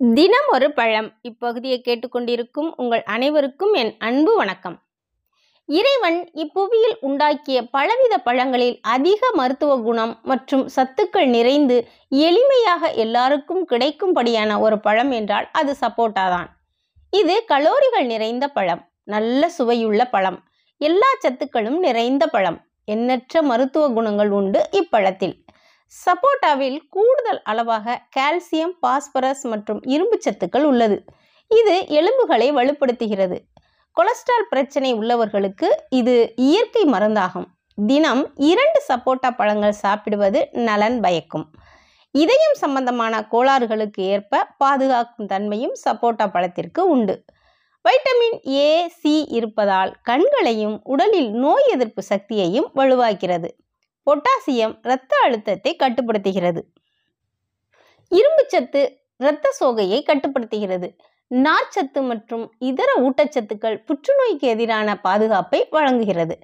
தினம் ஒரு பழம். இப்பகுதியை கேட்டுக்கொண்டிருக்கும் உங்கள் அனைவருக்கும் என் அன்பு வணக்கம். இறைவன் இப்புவியில் உண்டாக்கிய பலவித பழங்களில் அதிக மருத்துவ குணம் மற்றும் சத்துக்கள் நிறைந்து எளிமையாக எல்லாருக்கும் கிடைக்கும்படியான ஒரு பழம் என்றால் அது சப்போட்டா தான். இது கலோரிகள் நிறைந்த பழம். நல்ல சுவையுள்ள பழம். எல்லா சத்துக்களும் நிறைந்த பழம். எண்ணற்ற மருத்துவ குணங்கள் உண்டு இப்பழத்தில். சப்போட்டாவில் கூடுதல் அளவாக கால்சியம் பாஸ்பரஸ் மற்றும் இரும்பு சத்துக்கள் உள்ளது. இது எலும்புகளை வலுப்படுத்துகிறது. கொலஸ்ட்ரால் பிரச்சனை உள்ளவர்களுக்கு இது இயற்கை மருந்தாகும். தினம் இரண்டு சப்போட்டா பழங்கள் சாப்பிடுவது நலன் பயக்கும். இதயம் சம்பந்தமான கோளாறுகளுக்கு ஏற்ப பாதுகாக்கும் தன்மையும் சப்போட்டா பழத்திற்கு உண்டு. வைட்டமின் ஏ சி இருப்பதால் கண்களையும் உடலில் நோய் எதிர்ப்பு சக்தியையும் வலுவாக்கிறது. பொட்டாசியம் இரத்த அழுத்தத்தை கட்டுப்படுத்துகிறது. இரும்புச்சத்து இரத்த சோகையை கட்டுப்படுத்துகிறது. நார்ச்சத்து மற்றும் இதர ஊட்டச்சத்துக்கள் புற்றுநோய்க்கு எதிரான பாதுகாப்பை வழங்குகிறது.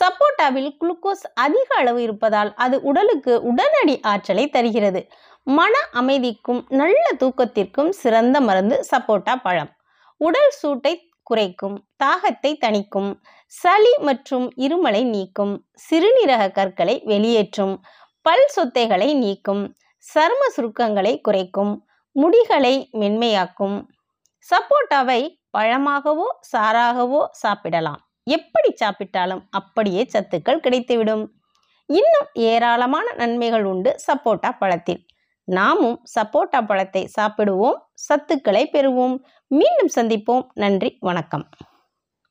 சப்போட்டாவில் குளுக்கோஸ் அதிக அளவு இருப்பதால் அது உடலுக்கு உடனடி ஆற்றலை தருகிறது. மன அமைதிக்கும் நல்ல தூக்கத்திற்கும் சிறந்த மருந்து சப்போட்டா பழம். உடல் சூட்டை குறைக்கும் தாகத்தை தணிக்கும் சளி மற்றும் இருமலை நீக்கும் சிறுநீரக கற்களை வெளியேற்றும் பல் சொத்தைகளை நீக்கும் சரும சுருக்கங்களை குறைக்கும் முடிகளை மென்மையாக்கும். சப்போட்டாவை பழமாகவோ சாராகவோ சாப்பிடலாம். எப்படி சாப்பிட்டாலும் அப்படியே சத்துக்கள் கிடைத்துவிடும். இன்னும் ஏராளமான நன்மைகள் உண்டு சப்போட்டா பழத்தில். நாமும் சப்போட்டா பழத்தை சாப்பிடுவோம் சத்துக்களை பெறுவோம். மீண்டும் சந்திப்போம். நன்றி வணக்கம்.